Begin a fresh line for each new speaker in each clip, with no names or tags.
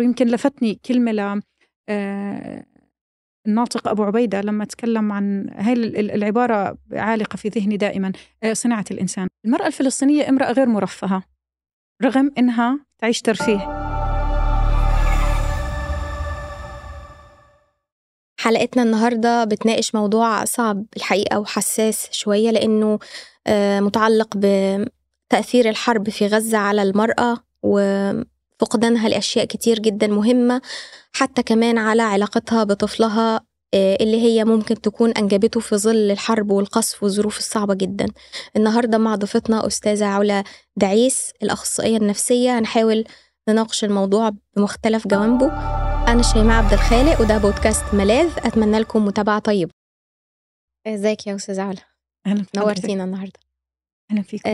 ويمكن لفتني كلمة ل آه، الناطق أبو عبيدة لما تكلم عن هاي العبارة عالقة في ذهني دائما آه، صناعة الإنسان. المرأة الفلسطينية امرأة غير مرفهة رغم إنها تعيش ترفيه.
حلقتنا النهاردة بتناقش موضوع صعب الحقيقة وحساس شوية لأنه آه، متعلق بتأثير الحرب في غزة على المرأة وفقدانها لأشياء كتير جدا مهمة حتى كمان على علاقتها بطفلها آه، اللي هي ممكن تكون أنجبته في ظل الحرب والقصف والظروف الصعبة جدا. النهاردة مع ضيفتنا أستاذة علا دعيس الأخصائية النفسية. هنحاول نناقش الموضوع بمختلف جوانبه. أنا شيماء عبد الخالق وده بودكاست ملاذ. أتمنى لكم متابعة طيبة. إزيك يا أستاذة علا؟
أهلا
نورتينا النهاردة.
أهلا فيكم.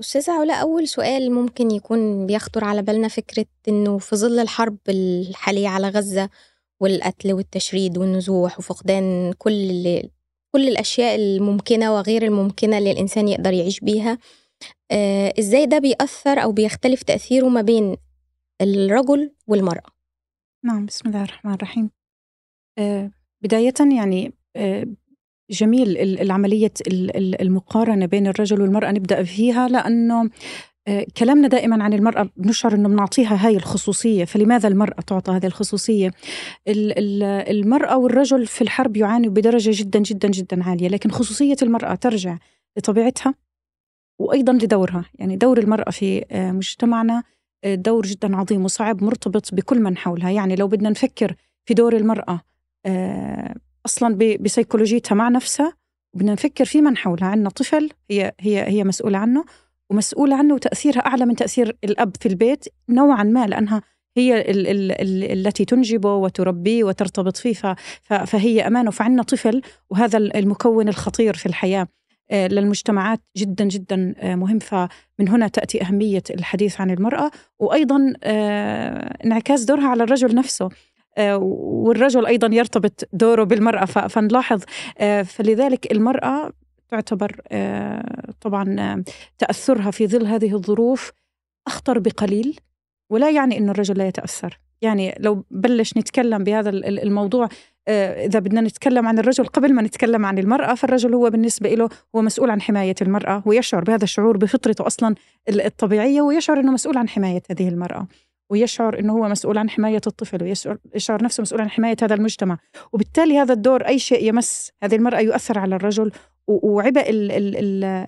أستاذة علا أول سؤال ممكن يكون بيخطر على بالنا فكرة إنه في ظل الحرب الحالية على غزة والقتل والتشريد والنزوح وفقدان كل كل الأشياء الممكنة وغير الممكنة اللي الإنسان يقدر يعيش بيها آه، إزاي ده بيأثر أو بيختلف تأثيره ما بين الرجل والمرأة؟
نعم بسم الله الرحمن الرحيم. آه، بداية يعني آه، جميل العملية المقارنة بين الرجل والمرأة نبدأ فيها لأنه آه، كلامنا دائما عن المرأة بنشعر أنه بنعطيها هاي الخصوصية فلماذا المرأة تعطى هذه الخصوصية؟ المرأة والرجل في الحرب يعانوا بدرجة جدا جدا جدا عالية لكن خصوصية المرأة ترجع لطبيعتها وأيضا لدورها. يعني دور المرأة في مجتمعنا دور جدا عظيم وصعب مرتبط بكل من حولها. يعني لو بدنا نفكر في دور المرأة أصلا بسيكولوجيتها مع نفسها بدنا نفكر في من حولها. عندنا طفل هي هي هي مسؤولة عنه ومسؤولة عنه وتأثيرها أعلى من تأثير الأب في البيت نوعا ما لأنها هي ال ال ال التي تنجبه وتربيه وترتبط فيه. فهي أمانة. فعندنا طفل وهذا المكون الخطير في الحياة آه، للمجتمعات جدا جدا آه، مهم. فمن هنا تأتي أهمية الحديث عن المرأة وأيضا آه، انعكاس دورها على الرجل نفسه. والرجل أيضا يرتبط دوره بالمرأة فنلاحظ فلذلك المرأة تعتبر طبعا تأثرها في ظل هذه الظروف أخطر بقليل ولا يعني أن الرجل لا يتأثر. يعني لو بلش نتكلم بهذا الموضوع آه، إذا بدنا نتكلم عن الرجل قبل ما نتكلم عن المرأة فالرجل هو بالنسبة له هو مسؤول عن حماية المرأة ويشعر بهذا الشعور بفطرته أصلا الطبيعية ويشعر أنه مسؤول عن حماية هذه المرأة. ويشعر إنه هو مسؤول عن حماية الطفل ويشعر نفسه مسؤول عن حماية هذا المجتمع. وبالتالي هذا الدور أي شيء يمس هذه المرأة يؤثر على الرجل وعبء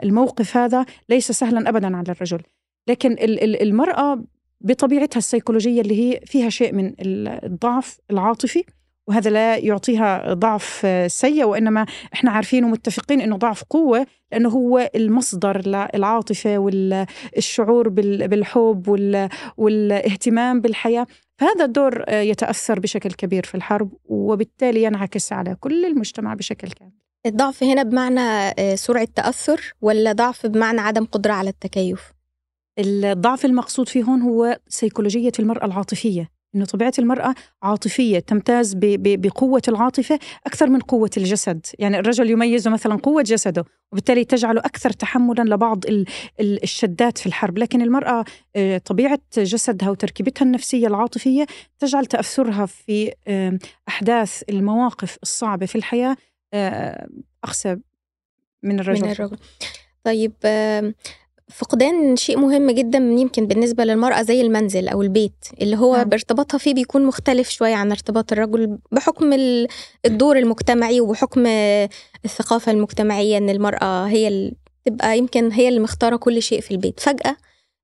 الموقف هذا ليس سهلا ابدا على الرجل. لكن المرأة بطبيعتها السيكولوجية اللي هي فيها شيء من الضعف العاطفي وهذا لا يعطيها ضعف سيء وإنما إحنا عارفين ومتفقين إنه ضعف قوة لأنه هو المصدر للعاطفة والشعور بالحب والاهتمام بالحياة. فهذا الدور يتأثر بشكل كبير في الحرب وبالتالي ينعكس على كل المجتمع بشكل كامل.
الضعف هنا بمعنى سرعة تأثر ولا ضعف بمعنى عدم قدرة على التكيف؟
الضعف المقصود فيه هون هو سيكولوجية المرأة العاطفية. إنه طبيعة المرأة عاطفية تمتاز بقوة العاطفة أكثر من قوة الجسد، يعني الرجل يميز مثلا قوة جسده وبالتالي تجعله أكثر تحملا لبعض الشدات في الحرب، لكن المرأة آه، طبيعة جسدها وتركيبتها النفسية العاطفية تجعل تأثرها في أحداث المواقف الصعبة في الحياة آه، اقسى من الرجل.
من الرجل. طيب فقدان شيء مهم جدا يمكن بالنسبة للمرأة زي المنزل أو البيت اللي هو نعم. بارتباطها فيه بيكون مختلف شوية عن ارتباط الرجل بحكم الدور المجتمعي وبحكم الثقافة المجتمعية إن المرأة هي اللي تبقى يمكن هي اللي مختارة كل شيء في البيت فجأة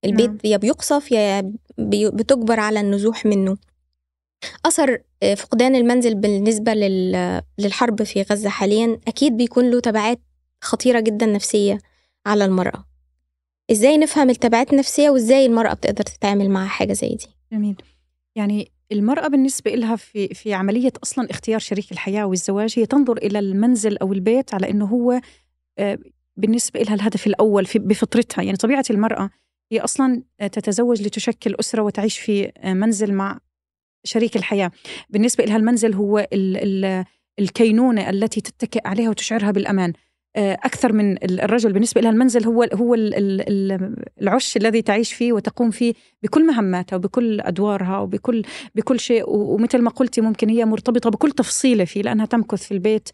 البيت نعم. يا بيقصف يا بتجبر على النزوح منه أثر فقدان المنزل بالنسبة للحرب في غزة حاليا أكيد بيكون له تبعات خطيرة جدا نفسية على المرأة إزاي نفهم التبعات النفسية وإزاي المرأة بتقدر تتعامل مع حاجة زي دي؟
جميل. يعني المرأة بالنسبة لها في في عملية أصلا اختيار شريك الحياة والزواج هي تنظر إلى المنزل أو البيت على أنه هو آه، بالنسبة لها الهدف الأول في بفطرتها. يعني طبيعة المرأة هي أصلا تتزوج لتشكل أسرة وتعيش في آه، منزل مع شريك الحياة. بالنسبة لها المنزل هو ال ال الكينونة التي تتكئ عليها وتشعرها بالأمان. أكثر من الرجل. بالنسبة لها المنزل هو هو العش الذي تعيش فيه وتقوم فيه بكل مهماتها وبكل أدوارها وبكل بكل شيء. ومثل ما قلتي ممكن هي مرتبطة بكل تفصيلة فيه لأنها تمكث في البيت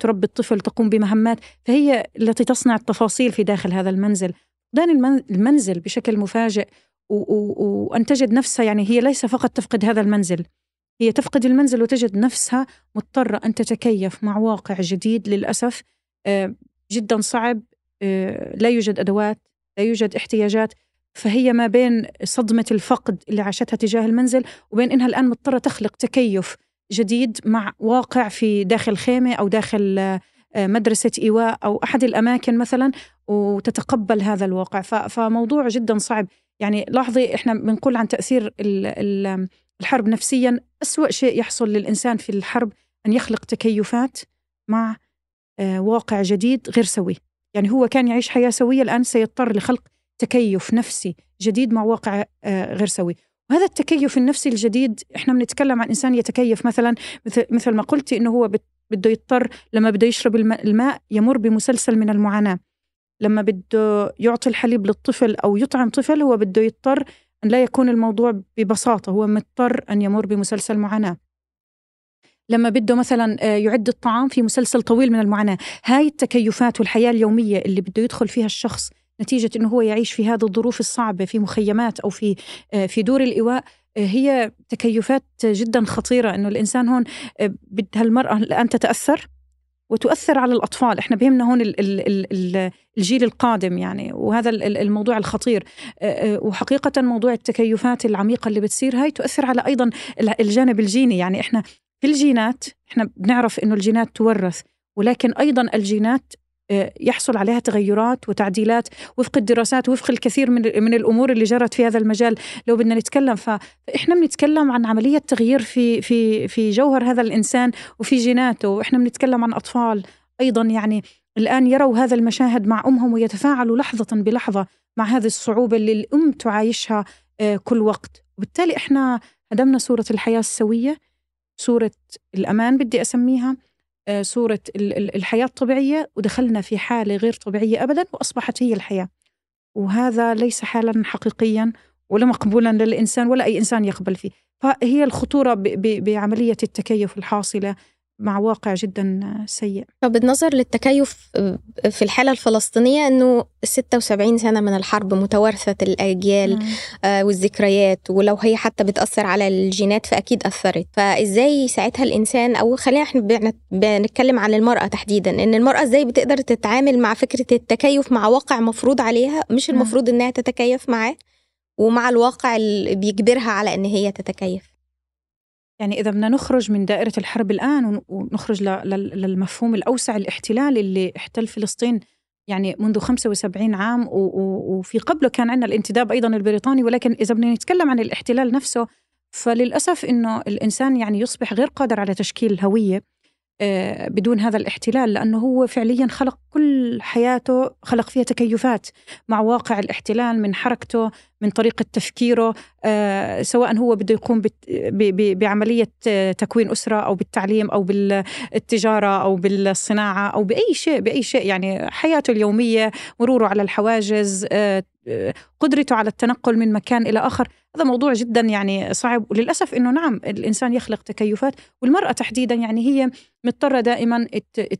تربي الطفل تقوم بمهمات. فهي التي تصنع التفاصيل في داخل هذا المنزل. فقدان المنزل بشكل مفاجئ وأن تجد نفسها يعني هي ليس فقط تفقد هذا المنزل هي تفقد المنزل وتجد نفسها مضطرة أن تتكيف مع واقع جديد للأسف. آه، جدا صعب آه، لا يوجد أدوات لا يوجد احتياجات. فهي ما بين صدمة الفقد اللي عاشتها تجاه المنزل وبين إنها الآن مضطرة تخلق تكيف جديد مع واقع في داخل خيمة أو داخل آه، مدرسة إيواء أو أحد الأماكن مثلا وتتقبل هذا الواقع. فموضوع جدا صعب. يعني لاحظي إحنا بنقول عن تأثير الحرب نفسيا أسوأ شيء يحصل للإنسان في الحرب أن يخلق تكيفات مع آه، واقع جديد غير سوي. يعني هو كان يعيش حياة سوية الآن سيضطر لخلق تكيف نفسي جديد مع واقع آه، غير سوي. وهذا التكيف النفسي الجديد إحنا بنتكلم عن إنسان يتكيف مثلا مثل مثل ما قلتي إنه هو بده يضطر لما بده يشرب الماء يمر بمسلسل من المعاناة. لما بده يعطي الحليب للطفل أو يطعم طفل هو بده يضطر أن لا يكون الموضوع ببساطة هو مضطر أن يمر بمسلسل معاناة. لما بده مثلا آه، يعد الطعام في مسلسل طويل من المعاناة. هاي التكيفات والحياة اليومية اللي بده يدخل فيها الشخص نتيجة إنه هو يعيش في هذه الظروف الصعبة في مخيمات أو في آه، في دور الإيواء آه، هي تكيفات جدا خطيرة. إنه الإنسان هون بدها المراه الآن تتأثر وتؤثر على الأطفال. إحنا بهمنا هون ال ال ال الجيل القادم يعني وهذا الموضوع الخطير. وحقيقة موضوع التكيفات العميقة اللي بتصير هاي تؤثر على أيضا الجانب الجيني. يعني إحنا الجينات إحنا بنعرف إنه الجينات تورث ولكن أيضا الجينات آه، يحصل عليها تغيرات وتعديلات وفق الدراسات وفق الكثير من من الأمور اللي جرت في هذا المجال لو بدنا نتكلم. فإحنا بنتكلم عن عملية تغيير في في في جوهر هذا الإنسان وفي جيناته وإحنا بنتكلم عن أطفال أيضا يعني الآن يروا هذا المشاهد مع أمهم ويتفاعلوا لحظة بلحظة مع هذه الصعوبة اللي الأم تعايشها آه، كل وقت. وبالتالي إحنا هدمنا صورة الحياة السوية صورة الأمان بدي أسميها آه، صورة الحياة الطبيعية ودخلنا في حالة غير طبيعية أبدا وأصبحت هي الحياة. وهذا ليس حالا حقيقيا ولا مقبولا للإنسان ولا أي إنسان يقبل فيه. فهي الخطورة بعملية التكيف الحاصلة مع واقع جدا سيء
فبالنظر للتكيف في الحالة الفلسطينية أنه 76 سنة من الحرب متوارثة الأجيال نعم. آه والذكريات ولو هي حتى بتأثر على الجينات فأكيد أثرت فإزاي ساعتها الإنسان أو خلينا إحنا بنتكلم عن المرأة تحديدا إن المرأة إزاي بتقدر تتعامل مع فكرة التكيف مع واقع مفروض عليها مش نعم. المفروض إنها تتكيف معاه ومع الواقع اللي بيجبرها على إن هي تتكيف
يعني إذا بدنا نخرج من دائرة الحرب الآن ونخرج للمفهوم الأوسع الاحتلال اللي احتل فلسطين يعني منذ 75 عام وفي قبله كان عندنا الانتداب أيضا البريطاني ولكن إذا بدنا نتكلم عن الاحتلال نفسه فللأسف أنه الإنسان يعني يصبح غير قادر على تشكيل هوية آه، بدون هذا الاحتلال لأنه هو فعليا خلق كل حياته خلق فيها تكيفات مع واقع الاحتلال من حركته من طريقة تفكيره آه، سواء هو بده يقوم بعملية آه، تكوين أسرة أو بالتعليم أو بالتجارة أو بالصناعة أو بأي شيء بأي شيء يعني حياته اليومية مروره على الحواجز قدرته على التنقل من مكان إلى آخر. هذا موضوع جدا يعني صعب. وللأسف أنه نعم الإنسان يخلق تكيفات والمرأة تحديدا يعني هي مضطرة دائما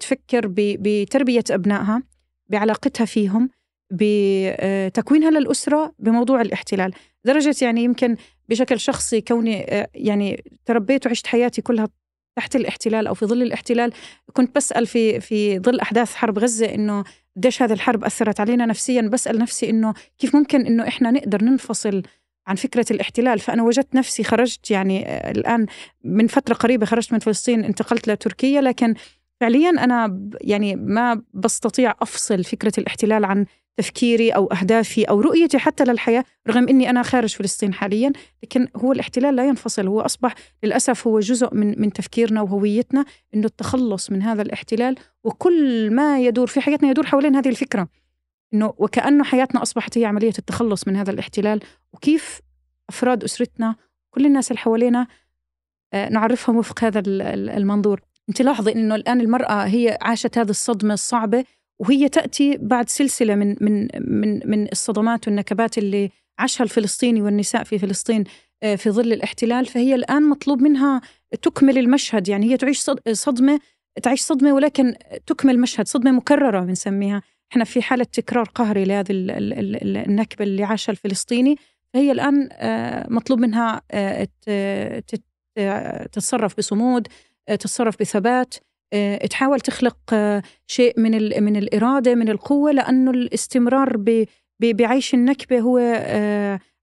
تفكر بتربية أبنائها بعلاقتها فيهم. بتكوينها للأسرة بموضوع الاحتلال. درجة يعني يمكن بشكل شخصي كوني يعني تربيت وعشت حياتي كلها تحت الاحتلال أو في ظل الاحتلال كنت بسأل في في ظل أحداث حرب غزة إنه قديش هذه الحرب أثرت علينا نفسيا. بسأل نفسي إنه كيف ممكن إنه إحنا نقدر ننفصل عن فكرة الاحتلال؟ فأنا وجدت نفسي خرجت يعني آه، الآن من فترة قريبة خرجت من فلسطين انتقلت لتركيا. لكن فعليا أنا يعني ما بستطيع أفصل فكرة الاحتلال عن تفكيري أو أهدافي أو رؤيتي حتى للحياة رغم أني أنا خارج فلسطين حاليا لكن هو الاحتلال لا ينفصل. هو أصبح للأسف هو جزء من, من تفكيرنا وهويتنا أنه التخلص من هذا الاحتلال وكل ما يدور في حياتنا يدور حوالين هذه الفكرة إنه وكأنه حياتنا أصبحت هي عملية التخلص من هذا الاحتلال. وكيف أفراد أسرتنا كل الناس اللي حوالينا آه، نعرفهم وفق هذا المنظور. أنت لاحظي إنه الآن المرأة هي عاشت هذه الصدمة الصعبة وهي تأتي بعد سلسلة من من من من الصدمات والنكبات اللي عاشها الفلسطيني والنساء في فلسطين آه، في ظل الاحتلال. فهي الآن مطلوب منها تكمل المشهد. يعني هي تعيش صدمة تعيش صدمة ولكن تكمل مشهد صدمة مكررة بنسميها. إحنا في حالة تكرار قهري لهذه النكبة اللي عاشها الفلسطيني. فهي الآن آه، مطلوب منها آه، تتصرف بصمود تتصرف بثبات. تحاول تخلق شيء من من الإرادة من القوة لأنه الاستمرار بعيش النكبة هو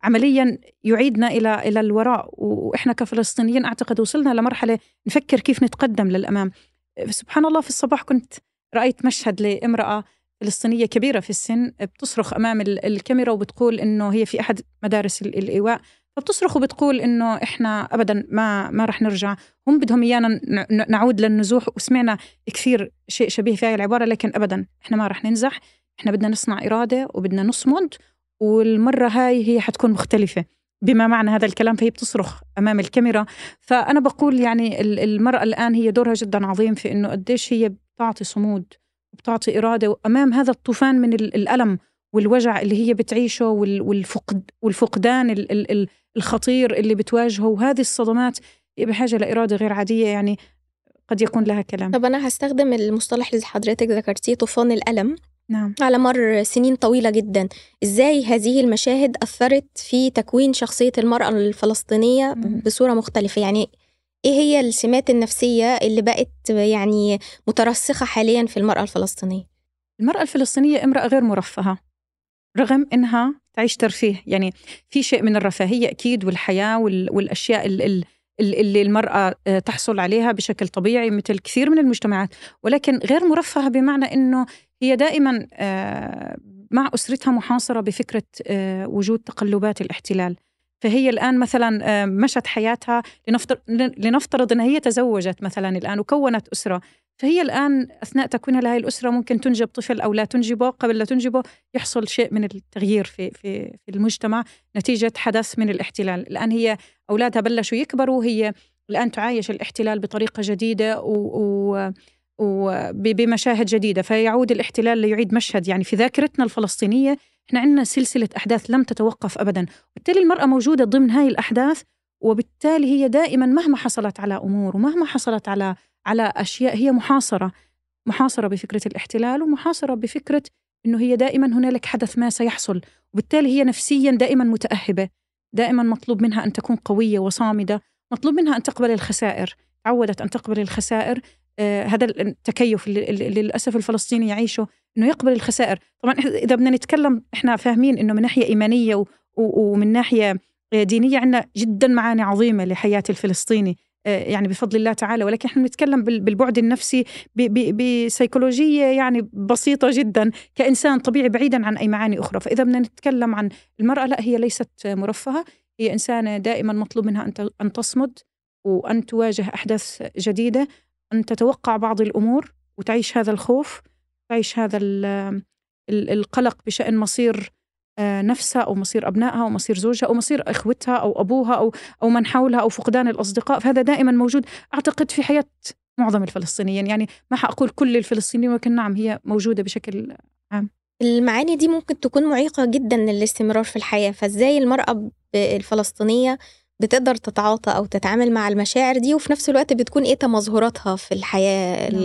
عمليا يعيدنا إلى إلى الوراء. وإحنا كفلسطينيين أعتقد وصلنا لمرحلة نفكر كيف نتقدم للأمام. سبحان الله في الصباح كنت رأيت مشهد لامرأة فلسطينية كبيرة في السن بتصرخ أمام الكاميرا وبتقول إنه هي في أحد مدارس الإيواء. فبتصرخ وبتقول إنه إحنا ابدا ما ما رح نرجع. هم بدهم إيانا نعود للنزوح وسمعنا كثير شيء شبيه في هاي العبارة لكن ابدا إحنا ما رح ننزح. إحنا بدنا نصنع إرادة وبدنا نصمد والمرة هاي هي حتكون مختلفة بما معنى هذا الكلام فهي بتصرخ أمام الكاميرا. فأنا بقول يعني المرأة الآن هي دورها جدا عظيم في إنه قديش هي بتعطي صمود وبتعطي إرادة. امام هذا الطوفان من الألم والوجع اللي هي بتعيشه والفقد والفقدان الخطير اللي بتواجهه وهذه الصدمات بحاجة لإرادة غير عادية يعني قد يكون لها كلام.
طب أنا هستخدم المصطلح اللي حضرتك ذكرتيه طوفان الألم نعم. على مر سنين طويلة جدا. إزاي هذه المشاهد أثرت في تكوين شخصية المرأة الفلسطينية مم. بصورة مختلفة؟ يعني إيه هي السمات النفسية اللي بقت يعني مترسخة حاليا في المرأة الفلسطينية؟
المرأة الفلسطينية امرأة غير مرفهة. رغم إنها تعيش ترفيه. يعني في شيء من الرفاهية أكيد والحياة والأشياء اللي المرأة آه، تحصل عليها بشكل طبيعي مثل كثير من المجتمعات. ولكن غير مرفهة بمعنى أنه هي دائما آه، مع أسرتها محاصرة بفكرة آه، وجود تقلبات الاحتلال. فهي الآن مثلا مشت حياتها لنفترض, لنفترض أنها هي تزوجت مثلا الآن وكونت أسرة. فهي الآن أثناء تكوينها لهذه الأسرة ممكن تنجب طفل أو لا تنجبه قبل لا تنجبه يحصل شيء من التغيير في, في, في المجتمع نتيجة حدث من الاحتلال. الآن هي أولادها بلشوا يكبروا هي الآن تعايش الاحتلال بطريقة جديدة و, وبمشاهد جديدة. فيعود الاحتلال ليعيد مشهد. يعني في ذاكرتنا الفلسطينية إحنا عندنا سلسلة أحداث لم تتوقف أبدا. وبالتالي المرأة موجودة ضمن هاي الأحداث وبالتالي هي دائما مهما حصلت على أمور ومهما حصلت على على أشياء هي محاصرة محاصرة بفكرة الاحتلال ومحاصرة بفكرة أنه هي دائما هنالك حدث ما سيحصل وبالتالي هي نفسيا دائما متأهبة دائما مطلوب منها أن تكون قوية وصامدة مطلوب منها أن تقبل الخسائر تعودت أن تقبل الخسائر آه هذا التكيف اللي, للأسف الفلسطيني يعيشه أنه يقبل الخسائر. طبعا إذا بدنا نتكلم إحنا فاهمين أنه من ناحية إيمانية ومن ناحية دينية عندنا جدا معاني عظيمة لحياة الفلسطيني. يعني بفضل الله تعالى ولكن إحنا بنتكلم بالبعد النفسي بسيكولوجية يعني بسيطة جدا كإنسان طبيعي بعيدا عن أي معاني أخرى. فإذا بدنا نتكلم عن المرأة لا هي ليست مرفهة هي إنسانة دائما مطلوب منها أن أن تصمد وأن تواجه أحداث جديدة أن تتوقع بعض الأمور وتعيش هذا الخوف تعيش هذا القلق بشأن مصير آه، نفسها أو مصير أبنائها أو مصير زوجها أو مصير إخوتها أو أبوها أو أو من حولها أو فقدان الأصدقاء. فهذا دائما موجود أعتقد في حياة معظم الفلسطينيين. يعني ما حأقول كل الفلسطينيين ولكن نعم هي موجودة بشكل عام.
المعاني دي ممكن تكون معيقة جدا للاستمرار في الحياة. فإزاي المرأة الفلسطينية بتقدر تتعاطى أو تتعامل مع المشاعر دي وفي نفس الوقت بتكون إيه تمظهراتها في الحياة نعم.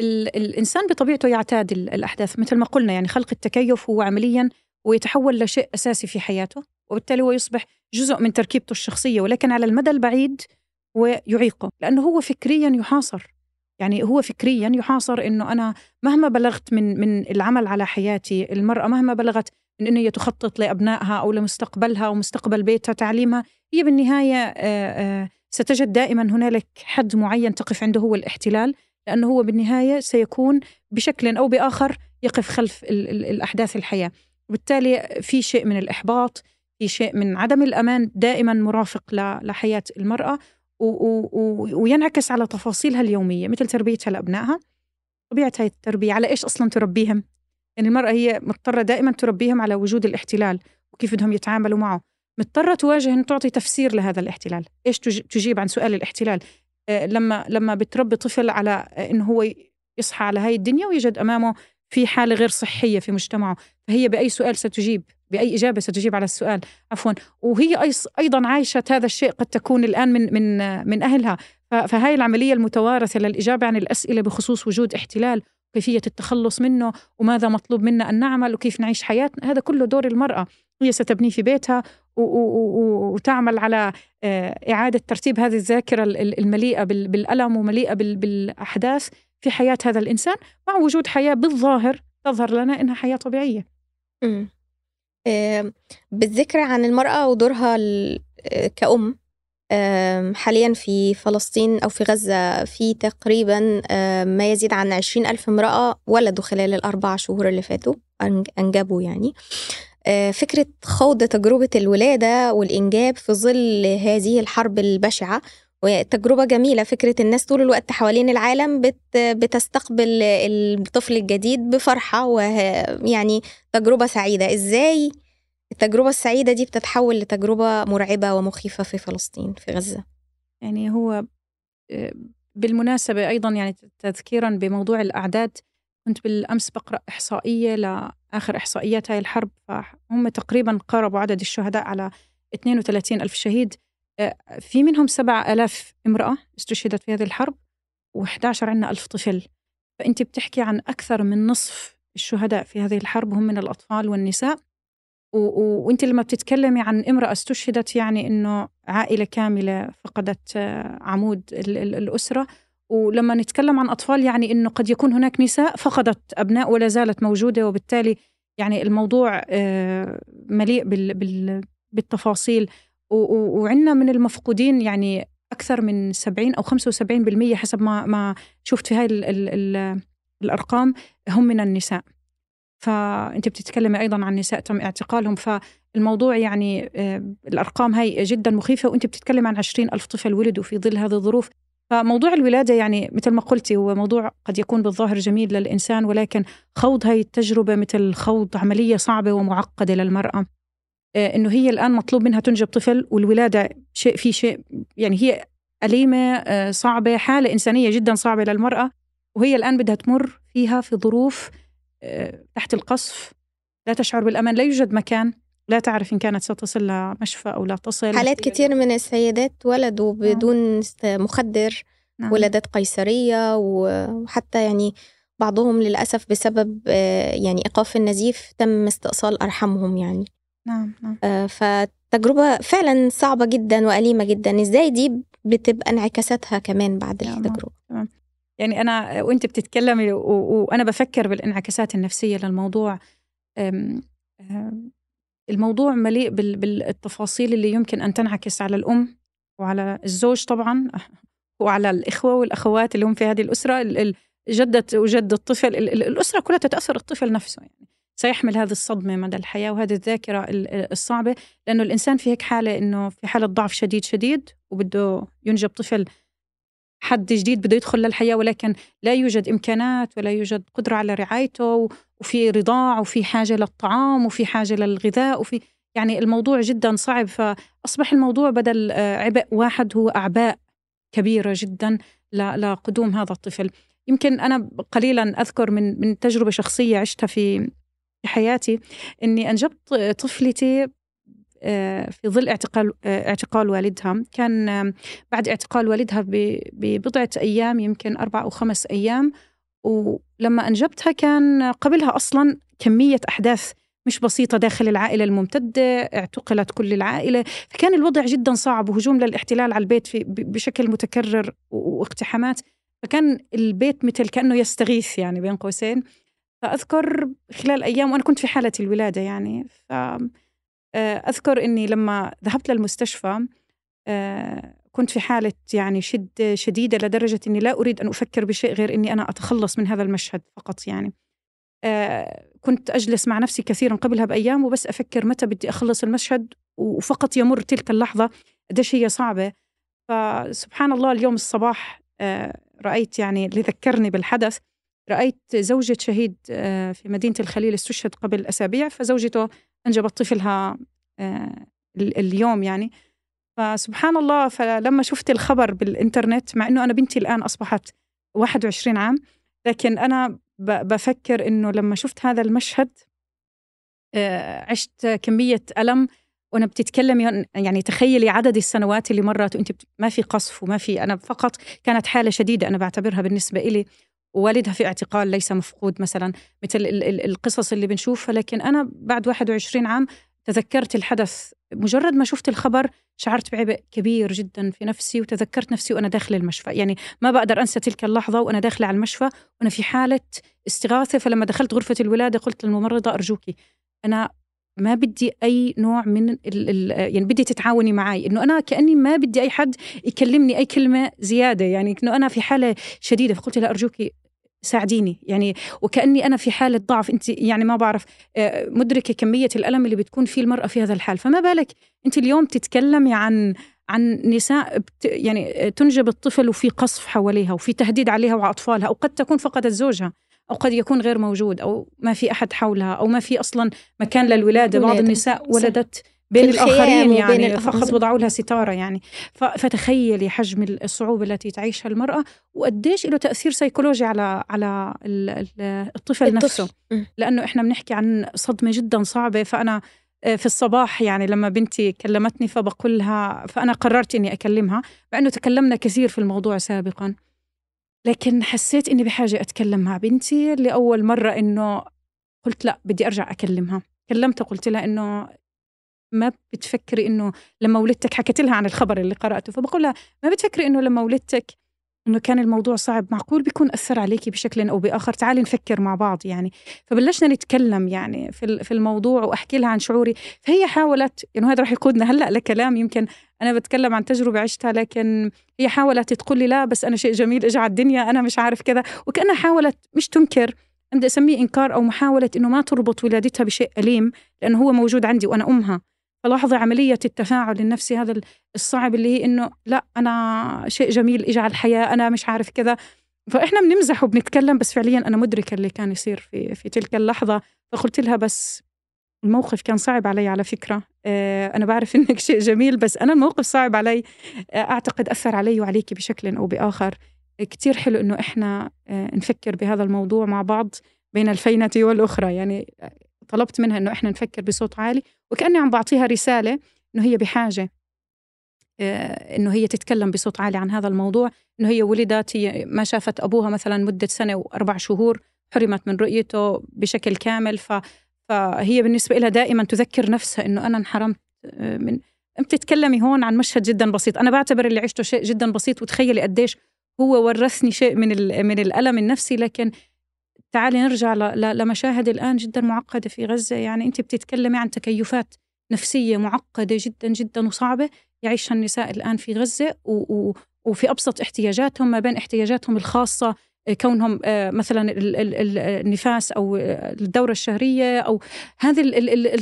الإنسان بطبيعته يعتاد الأحداث مثل ما قلنا يعني خلق التكيف هو عمليا ويتحول لشيء أساسي في حياته وبالتالي هو يصبح جزء من تركيبته الشخصية ولكن على المدى البعيد هو يعيقه لأنه هو فكريا يحاصر. يعني هو فكريا يحاصر إنه أنا مهما بلغت من من العمل على حياتي المرأة مهما بلغت من انه هي تخطط لأبنائها أو لمستقبلها ومستقبل بيتها تعليمها هي بالنهاية ستجد دائما هنالك حد معين تقف عنده هو الاحتلال. لأنه هو بالنهاية سيكون بشكل أو بآخر يقف خلف الأحداث الحياة. وبالتالي في شيء من الإحباط في شيء من عدم الأمان دائما مرافق لحياة المرأة وينعكس على تفاصيلها اليومية مثل تربيتها لأبنائها. طبيعة هاي التربية على إيش أصلا تربيهم؟ يعني المرأة هي مضطرة دائما تربيهم على وجود الاحتلال وكيف بدهم يتعاملوا معه. مضطرة تواجه أن تعطي تفسير لهذا الاحتلال. إيش تجيب عن سؤال الاحتلال؟ لما لما بتربي طفل على إنه هو يصحى على هاي الدنيا ويجد أمامه في حالة غير صحية في مجتمعه. فهي بأي سؤال ستجيب بأي إجابة ستجيب على السؤال. عفوا. وهي أيضا عايشة هذا الشيء قد تكون الآن من من من أهلها. فهاي العملية المتوارثة للإجابة عن الأسئلة بخصوص وجود احتلال كيفية التخلص منه وماذا مطلوب منا أن نعمل وكيف نعيش حياتنا هذا كله دور المرأة. هي ستبني في بيتها وتعمل على آه، إعادة ترتيب هذه الذاكرة المليئة بالألم ومليئة بالأحداث في حياة هذا الإنسان مع وجود حياة بالظاهر تظهر لنا إنها حياة طبيعية.
بالذكر عن المرأة ودورها آه، كأم حاليا في فلسطين أو في غزة في تقريبا ما يزيد عن عشرين ألف امرأة ولدوا خلال الأربع شهور اللي فاتوا أنجبوا يعني. آه، فكرة خوض تجربة الولادة والإنجاب في ظل هذه الحرب البشعة. وتجربة جميلة فكرة الناس طول الوقت حوالين العالم بت بتستقبل الطفل الجديد بفرحة ويعني تجربة سعيدة. إزاي التجربة السعيدة دي بتتحول لتجربة مرعبة ومخيفة في فلسطين في غزة؟
يعني هو آه، بالمناسبة أيضا يعني تذكيرا بموضوع الأعداد كنت بالأمس بقرأ إحصائية لآخر إحصائيات هاي الحرب فهم تقريبا قاربوا عدد الشهداء على 32 ألف شهيد. آه، في منهم 7000 امرأة استشهدت في هذه الحرب و11 عندنا ألف طفل. فأنت بتحكي عن أكثر من نصف الشهداء في هذه الحرب هم من الأطفال والنساء. وأنت لما بتتكلمي عن امرأة استشهدت يعني إنه عائلة كاملة فقدت آه، عمود الأسرة. ولما نتكلم عن أطفال يعني إنه قد يكون هناك نساء فقدت أبناء ولا زالت موجودة وبالتالي يعني الموضوع آه، مليء بالتفاصيل. وعندنا من المفقودين يعني أكثر من 70 أو 75% حسب ما ما شفت في هاي الأرقام هم من النساء. فأنت بتتكلمي أيضا عن نساء تم اعتقالهم فالموضوع يعني آه، الأرقام هاي جدا مخيفة وأنت بتتكلم عن 20 ألف طفل ولدوا في ظل هذه الظروف. فموضوع الولادة يعني مثل ما قلتي هو موضوع قد يكون بالظاهر جميل للإنسان ولكن خوض هاي التجربة مثل خوض عملية صعبة ومعقدة للمرأة. آه، إنه هي الآن مطلوب منها تنجب طفل والولادة شيء في شيء يعني هي أليمة آه، صعبة حالة إنسانية جدا صعبة للمرأة وهي الآن بدها تمر فيها في ظروف آه، تحت القصف لا تشعر بالأمان لا يوجد مكان. لا تعرف إن كانت ستصل لمشفى أو لا تصل.
حالات كثير من السيدات ولدوا نعم. بدون مخدر نعم. ولادات قيصرية وحتى يعني بعضهم للأسف بسبب آه، يعني إيقاف النزيف تم استئصال أرحامهم يعني.
نعم نعم.
آه، فتجربة فعلا صعبة جدا وأليمة جدا. إزاي دي بتبقى انعكاساتها كمان بعد نعم، التجربة؟ تمام.
يعني أنا وأنت بتتكلمي وأنا بفكر بالانعكاسات النفسية للموضوع. الموضوع مليء بالتفاصيل اللي يمكن أن تنعكس على الأم وعلى الزوج طبعا وعلى الإخوة والأخوات اللي هم في هذه الأسرة. جدة وجد الطفل الأسرة كلها تتأثر الطفل نفسه يعني. سيحمل هذه الصدمة مدى الحياة وهذه الذاكرة الصعبة لأنه الإنسان في هيك حالة إنه في حالة ضعف شديد شديد وبده ينجب طفل حد جديد بده يدخل للحياة ولكن لا يوجد إمكانات ولا يوجد قدرة على رعايته وفي رضاع وفي حاجة للطعام وفي حاجة للغذاء وفي يعني الموضوع جدا صعب. فأصبح الموضوع بدل آه، عبء واحد هو أعباء كبيرة جدا لقدوم هذا الطفل. يمكن أنا قليلا أذكر من من تجربة شخصية عشتها في حياتي إني أنجبت طفلتي آه، في ظل اعتقال آه، اعتقال والدها. كان بعد اعتقال والدها ببضعة أيام يمكن أربع أو خمس أيام ولما أنجبتها كان قبلها أصلا كمية أحداث مش بسيطة داخل العائلة الممتدة اعتقلت كل العائلة فكان الوضع جدا صعب وهجوم للاحتلال على البيت في بشكل متكرر واقتحامات فكان البيت مثل كأنه يستغيث يعني بين قوسين. فأذكر خلال أيام وأنا كنت في حالة الولادة يعني ف آه، إني لما ذهبت للمستشفى آه، كنت في حالة يعني شد شديدة لدرجة إني لا أريد أن أفكر بشيء غير إني أنا أتخلص من هذا المشهد فقط يعني. آه، كنت أجلس مع نفسي كثيرا قبلها بأيام وبس أفكر متى بدي أخلص المشهد وفقط يمر تلك اللحظة قديش هي صعبة. فسبحان الله اليوم الصباح رأيت يعني اللي ذكرني بالحدث رأيت زوجة شهيد في مدينة الخليل استشهد قبل أسابيع فزوجته أنجبت طفلها آه، اليوم يعني. فسبحان الله فلما شفت الخبر بالإنترنت مع أنه أنا بنتي الآن أصبحت 21 عام لكن أنا بفكر إنه لما شفت هذا المشهد آه، عشت كمية ألم وأنا بتتكلمي يعني تخيلي عدد السنوات اللي مرت وأنت ما في قصف وما في أنا فقط كانت حالة شديدة أنا بعتبرها بالنسبة إلي والدها في اعتقال ليس مفقود مثلا مثل القصص اللي بنشوفها لكن أنا بعد 21 عام تذكرت الحدث. مجرد ما شفت الخبر شعرت بعبء كبير جدا في نفسي وتذكرت نفسي وأنا داخله المشفى. يعني ما بقدر أنسى تلك اللحظة وأنا داخله على المشفى وأنا في حالة استغاثة. فلما دخلت غرفة الولادة قلت للممرضة ارجوكي أنا ما بدي أي نوع من ال ال يعني بدي تتعاوني معي إنه أنا كأني ما بدي أي حد يكلمني أي كلمة زيادة. يعني إنه أنا في حالة شديدة. فقلت لها ارجوكي ساعديني. يعني وكأني أنا في حالة ضعف. أنت يعني ما بعرف آه، مدركة كمية الألم اللي بتكون فيه المرأة في هذا الحال. فما بالك أنت اليوم تتكلمي عن عن نساء بت يعني تنجب الطفل وفي قصف حواليها وفي تهديد عليها وعلى اطفالها أو قد تكون فقدت زوجها أو قد يكون غير موجود أو ما في أحد حولها أو ما في أصلا مكان للولادة. بعض النساء ولدت بين الآخرين يعني فقط وضعوا لها ستارة يعني. فتخيلي حجم الصعوبة التي تعيشها المرأة وقديش له تأثير سيكولوجي على على الطفل, الطفل. نفسه. لأنه إحنا بنحكي عن صدمة جدا صعبة فأنا آه، في الصباح يعني لما بنتي كلمتني فبقول لها فأنا قررت إني أكلمها مع أنه تكلمنا كثير في الموضوع سابقا. لكن حسيت إني بحاجة أتكلم مع بنتي لأول مرة إنه قلت لا بدي أرجع أكلمها. كلمتها قلت لها إنه ما بتفكري إنه لما ولدتك حكيت لها عن الخبر اللي قرأته فبقول لها ما بتفكري إنه لما ولدتك إنه كان الموضوع صعب؟ معقول بيكون أثر عليكي بشكل أو بآخر؟ تعالي نفكر مع بعض يعني. فبلشنا نتكلم يعني في في الموضوع وأحكي لها عن شعوري. فهي حاولت إنه يعني هذا راح يقودنا هلأ لكلام يمكن أنا بتكلم عن تجربة عشتها لكن هي حاولت تقول لي لا بس أنا شيء جميل اجى على الدنيا أنا مش عارف كذا. وكأنها حاولت مش تنكر بدي أسميه إنكار أو محاولة إنه ما تربط ولادتها بشيء أليم لأنه هو موجود عندي وأنا أمها. فلاحظي عملية التفاعل النفسي هذا الصعب اللي هي إنه لا أنا شيء جميل إجى على الحياة أنا مش عارف كذا. فإحنا بنمزح وبنتكلم بس فعليا أنا مدركة اللي كان يصير في في تلك اللحظة. فقلت لها بس الموقف كان صعب علي على فكرة. آه، أنا بعرف إنك شيء جميل بس أنا الموقف صعب علي. آه، أعتقد أثر علي وعليكي بشكل أو بآخر. كتير حلو إنه إحنا آه، نفكر بهذا الموضوع مع بعض بين الفينة والأخرى. يعني طلبت منها إنه إحنا نفكر بصوت عالي وكأني عم بعطيها رسالة إنه هي بحاجة آه، إنه هي تتكلم بصوت عالي عن هذا الموضوع إنه هي ولدت هي ما شافت أبوها مثلا مدة سنة وأربع شهور حرمت من رؤيته بشكل كامل ف فهي بالنسبة لها دائما تذكر نفسها إنه أنا انحرمت آه، من بتتكلمي هون عن مشهد جدا بسيط. أنا بعتبر اللي عشته شيء جدا بسيط وتخيلي قديش هو ورثني شيء من من الألم النفسي لكن تعالي نرجع لمشاهد الآن جدا معقدة في غزة. يعني أنت بتتكلمي عن تكيفات نفسية معقدة جدا جدا وصعبة يعيشها النساء الآن في غزة و وفي أبسط احتياجاتهم ما بين احتياجاتهم الخاصة كونهم آه، مثلا النفاس أو الدورة الشهرية أو هذه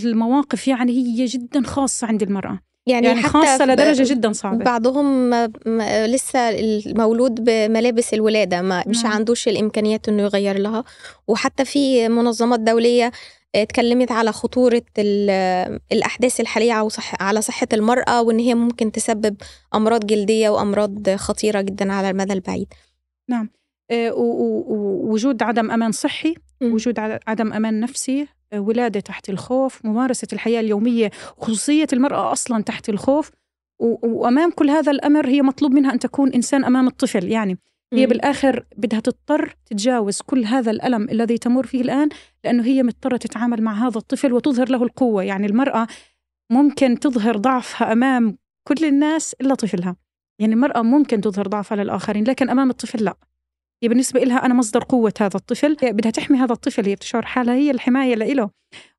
المواقف يعني هي جدا خاصة عند المرأة. يعني, يعني حتى خاصة لدرجة جدا صعبة.
بعضهم لسه المولود بملابس الولادة ما مش نعم. عندوش الإمكانيات إنه يغير لها. وحتى في منظمات دولية اتكلمت على خطورة الأحداث الحالية على صحة المرأة وإن هي ممكن تسبب أمراض جلدية وأمراض خطيرة جدا على المدى البعيد.
نعم. آه، ووجود عدم أمان صحي وجود عدم أمان نفسي ولادة تحت الخوف ممارسة الحياة اليومية خصوصية المرأة أصلا تحت الخوف. وأمام كل هذا الأمر هي مطلوب منها أن تكون إنسان أمام الطفل. يعني هي بالآخر بدها تضطر تتجاوز كل هذا الألم الذي تمر فيه الآن لأنه هي مضطرة تتعامل مع هذا الطفل وتظهر له القوة. يعني المرأة ممكن تظهر ضعفها أمام كل الناس إلا طفلها. يعني المرأة ممكن تظهر ضعفها للآخرين لكن أمام الطفل لا. هي بالنسبة لها أنا مصدر قوة هذا الطفل بدها تحمي هذا الطفل هي بتشعر حالها هي الحماية له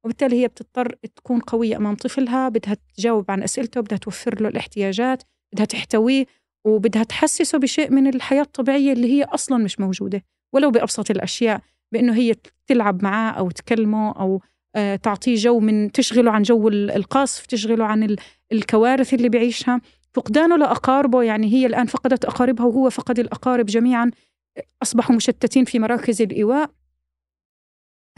وبالتالي هي بتضطر تكون قوية أمام طفلها بدها تجاوب عن أسئلته بدها توفر له الاحتياجات بدها تحتويه وبدها تحسسه بشيء من الحياة الطبيعية اللي هي أصلا مش موجودة. ولو بأبسط الأشياء بأنه هي تلعب معاه أو تكلمه أو آه، تعطيه جو من تشغله عن جو القصف تشغله عن الكوارث اللي بيعيشها. فقدانه لأقاربه يعني هي الآن فقدت أقاربها وهو فقد الأقارب جميعا. أصبحوا مشتتين في مراكز الإيواء.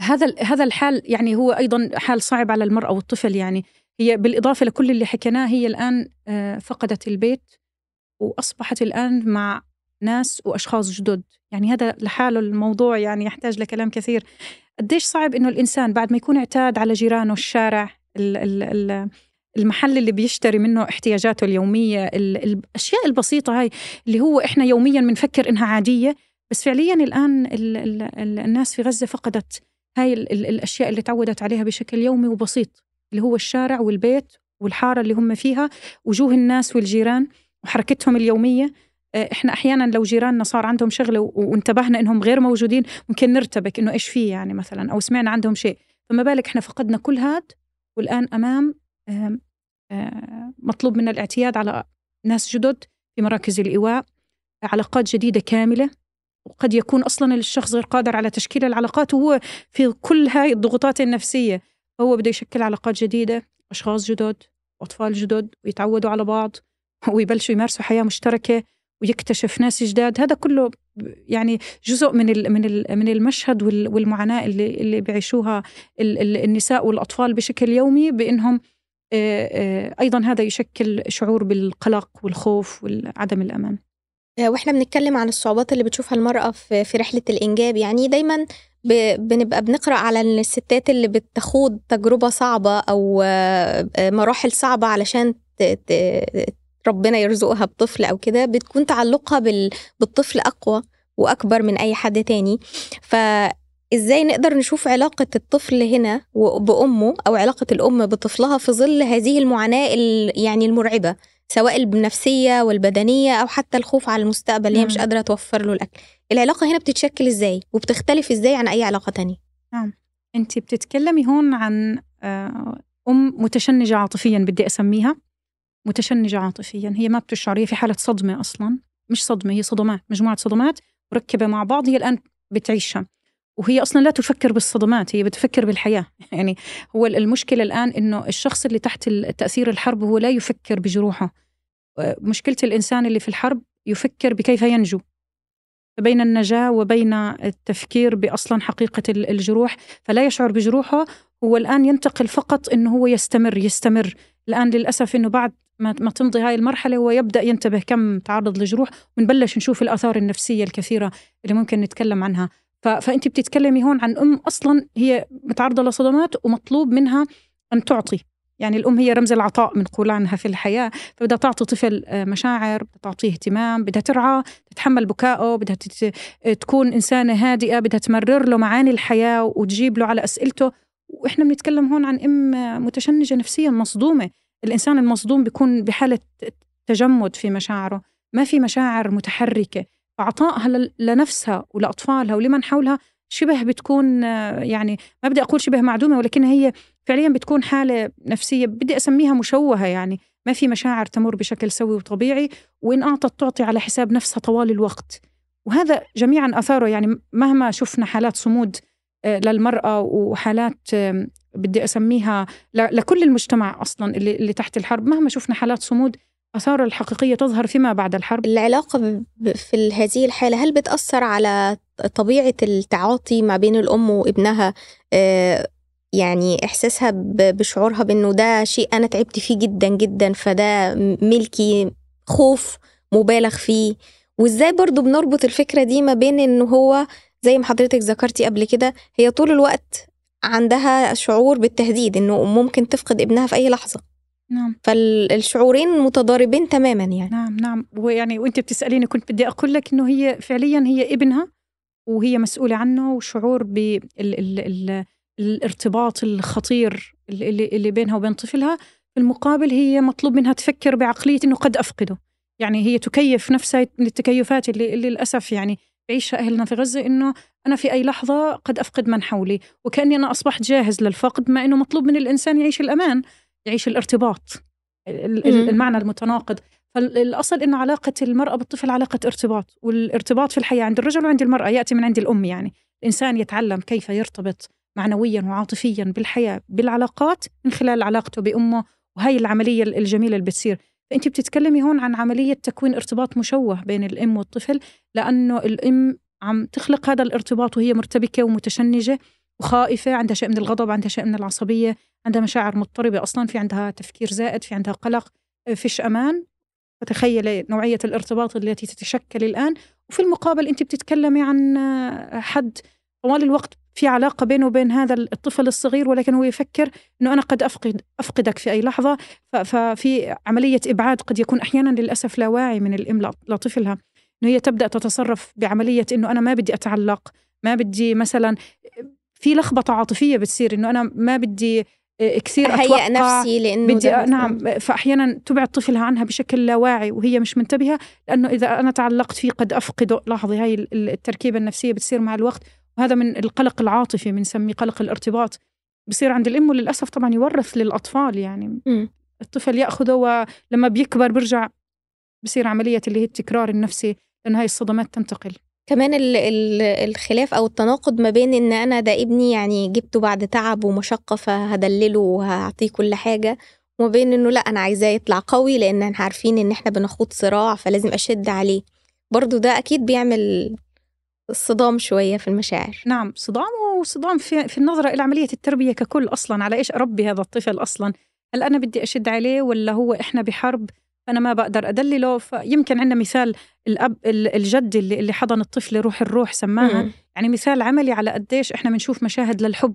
هذا هذا الحال يعني هو أيضا حال صعب على المرأة والطفل يعني. هي بالإضافة لكل اللي حكيناه هي الآن آه، فقدت البيت وأصبحت الآن مع ناس وأشخاص جدد. يعني هذا لحاله الموضوع يعني يحتاج لكلام كثير. قديش صعب إنه الإنسان بعد ما يكون اعتاد على جيرانه الشارع ال ال المحل اللي بيشتري منه احتياجاته اليومية الأشياء البسيطة هاي اللي هو إحنا يوميا بنفكر إنها عادية بس فعليا الآن ال ال ال الناس في غزة فقدت هاي ال ال الأشياء اللي تعودت عليها بشكل يومي وبسيط اللي هو الشارع والبيت والحارة اللي هم فيها وجوه الناس والجيران وحركتهم اليومية. آه، إحنا أحيانا لو جيراننا صار عندهم شغله وانتبهنا إنهم غير موجودين ممكن نرتبك إنه إيش في يعني مثلا أو سمعنا عندهم شيء. فما بالك إحنا فقدنا كل هاد والآن أمام مطلوب منا الاعتياد على ناس جدد في مراكز الإيواء علاقات جديدة كاملة. وقد يكون أصلا الشخص غير قادر على تشكيل العلاقات وهو في كل هاي الضغوطات النفسية. هو بده يشكل علاقات جديدة أشخاص جدد واطفال جدد ويتعودوا على بعض ويبلشوا يمارسوا حياة مشتركة ويكتشف ناس جداد. هذا كله يعني جزء من من من المشهد والمعاناة اللي اللي بيعيشوها النساء والأطفال بشكل يومي بإنهم أيضا هذا يشكل شعور بالقلق والخوف وعدم الأمان.
آه، وإحنا بنتكلم عن الصعوبات اللي بتشوفها المرأة في رحلة الإنجاب. يعني دايما بنبقى بنقرأ على الستات اللي بتخوض تجربة صعبة أو آه، مراحل صعبة علشان ربنا يرزقها بطفل أو كده. بتكون تعلقها بالطفل أقوى وأكبر من أي حد تاني. فإزاي نقدر نشوف علاقة الطفل هنا بأمه أو علاقة الأم بطفلها في ظل هذه المعاناة يعني المرعبة؟ سواء النفسية والبدنية أو حتى الخوف على المستقبل اللي هي مش قادرة توفر له الأكل. العلاقة هنا بتتشكل إزاي؟ وبتختلف إزاي عن أي علاقة تانية؟
نعم. أنت بتتكلمي هون عن آه، أم متشنجة عاطفيا بدي أسميها. متشنجة عاطفيا. هي ما بتشعر هي في حالة صدمة أصلا. مش صدمة هي صدمات مجموعة صدمات مركبة مع بعض هي الآن بتعيشها. وهي أصلا لا تفكر بالصدمات هي بتفكر بالحياة. يعني هو المشكلة الآن إنه الشخص اللي تحت تأثير الحرب هو لا يفكر بجروحه. مشكلة الإنسان اللي في الحرب يفكر بكيف ينجو. بين النجاة وبين التفكير باصلا حقيقة الجروح فلا يشعر بجروحه. هو الآن ينتقل فقط إنه هو يستمر يستمر. الآن للأسف إنه بعد ما تمضي هاي المرحلة هو يبدأ ينتبه كم تعرض لجروح. ونبلش نشوف الآثار النفسية الكثيرة اللي ممكن نتكلم عنها. فانت بتتكلمي هون عن أم أصلا هي متعرضة لصدمات ومطلوب منها أن تعطي. يعني الأم هي رمز العطاء بنقول عنها في الحياة. فبدها تعطي طفل آه، مشاعر بدها تعطيه اهتمام بدها ترعى تتحمل بكائه بدها تكون إنسانة هادئة بدها تمرر له معاني الحياة وتجيب له على أسئلته. وإحنا بنتكلم هون عن أم متشنجة نفسيا مصدومة. الإنسان المصدوم بيكون بحالة تجمد في مشاعره. ما في مشاعر متحركة. فعطائها لنفسها ولأطفالها ولمن حولها شبه بتكون يعني ما بدي أقول شبه معدومة ولكن هي فعليا بتكون حالة نفسية بدي أسميها مشوهة يعني ما في مشاعر تمر بشكل سوي وطبيعي وإن أعطت تعطي على حساب نفسها طوال الوقت وهذا جميعا أثاره يعني مهما شفنا حالات صمود آه، للمرأة وحالات بدي أسميها لكل المجتمع أصلا اللي, اللي تحت الحرب مهما شفنا حالات صمود آثار الحقيقية تظهر فيما بعد الحرب؟
العلاقة في هذه الحالة هل بتأثر على طبيعة التعاطي ما بين الأم وابنها؟ آه، يعني إحساسها بشعورها بأنه ده شيء أنا تعبت فيه جدا جدا فده ملكي خوف مبالغ فيه. وإزاي برضو بنربط الفكرة دي ما بين أنه هو زي ما حضرتك ذكرتي قبل كده هي طول الوقت عندها شعور بالتهديد إنه ممكن تفقد ابنها في أي لحظة.
نعم.
فالشعورين متضاربين تماما يعني.
نعم نعم. ويعني وأنت بتسأليني كنت بدي أقول لك إنه هي فعليا هي ابنها وهي مسؤولة عنه وشعور بالارتباط الخطير اللي, اللي بينها وبين طفلها. في المقابل هي مطلوب منها تفكر بعقلية إنه قد أفقده. يعني هي تكيف نفسها للتكيفات اللي, اللي للأسف يعني يعيشها أهلنا في غزة إنه أنا في أي لحظة قد أفقد من حولي. وكأني أنا أصبحت جاهز للفقد مع إنه مطلوب من الإنسان يعيش الأمان. يعيش الارتباط المعنى المتناقض. فالأصل إنه علاقة المرأة بالطفل علاقة ارتباط والارتباط في الحياة عند الرجل وعند المرأة يأتي من عند الأم يعني. الإنسان يتعلم كيف يرتبط معنويا وعاطفيا بالحياة بالعلاقات من خلال علاقته بأمه وهي العملية الجميلة اللي بتصير. فأنت بتتكلمي هون عن عملية تكوين ارتباط مشوه بين الأم والطفل لأنه الأم عم تخلق هذا الارتباط وهي مرتبكة ومتشنجة وخائفة عندها شيء من الغضب عندها شيء من العصبية. عندها مشاعر مضطربة أصلا في عندها تفكير زائد في عندها قلق فيش أمان. فتخيلي نوعية الارتباط التي تتشكل الآن. وفي المقابل أنت بتتكلمي عن حد طوال الوقت في علاقة بينه وبين هذا الطفل الصغير ولكن هو يفكر أنه أنا قد أفقد أفقدك في أي لحظة. ففي عملية إبعاد قد يكون أحيانا للأسف لا واعي من الأم لطفلها. أنه هي تبدأ تتصرف بعملية أنه أنا ما بدي أتعلق ما بدي مثلا في لخبطة عاطفية بتصير أنه أنا ما بدي كثير
أتوقع نفسي لأنه
بدي نعم فأحيانا تبعد طفلها عنها بشكل لا واعي وهي مش منتبهة لأنه إذا أنا تعلقت فيه قد أفقده. لاحظي هاي التركيبة النفسية بتصير مع الوقت وهذا من القلق العاطفي بنسميه قلق الارتباط. بصير عند الأم وللأسف طبعا يورث للأطفال يعني م. الطفل يأخذه ولما بيكبر بيرجع بصير عملية اللي هي التكرار النفسي لأن هاي الصدمات تنتقل.
كمان ال ال الخلاف أو التناقض ما بين إن أنا ده ابني يعني جبته بعد تعب ومشقة فهدلله وهعطيه كل حاجة وما بين إنه لأ أنا عايزاه يطلع قوي لأن إحنا عارفين إن إحنا بنخوض صراع فلازم أشد عليه. برضو ده أكيد بيعمل صدام شوية في المشاعر.
نعم صدام وصدام في, في النظرة إلى عملية التربية ككل أصلا على إيش أربي هذا الطفل أصلا؟ هل أنا بدي أشد عليه ولا هو إحنا بحرب؟ فانا ما بقدر أدلله. فيمكن عندنا مثال الأب الجد اللي اللي حضن الطفل روح الروح سماها. مم. يعني مثال عملي على قديش إحنا بنشوف مشاهد للحب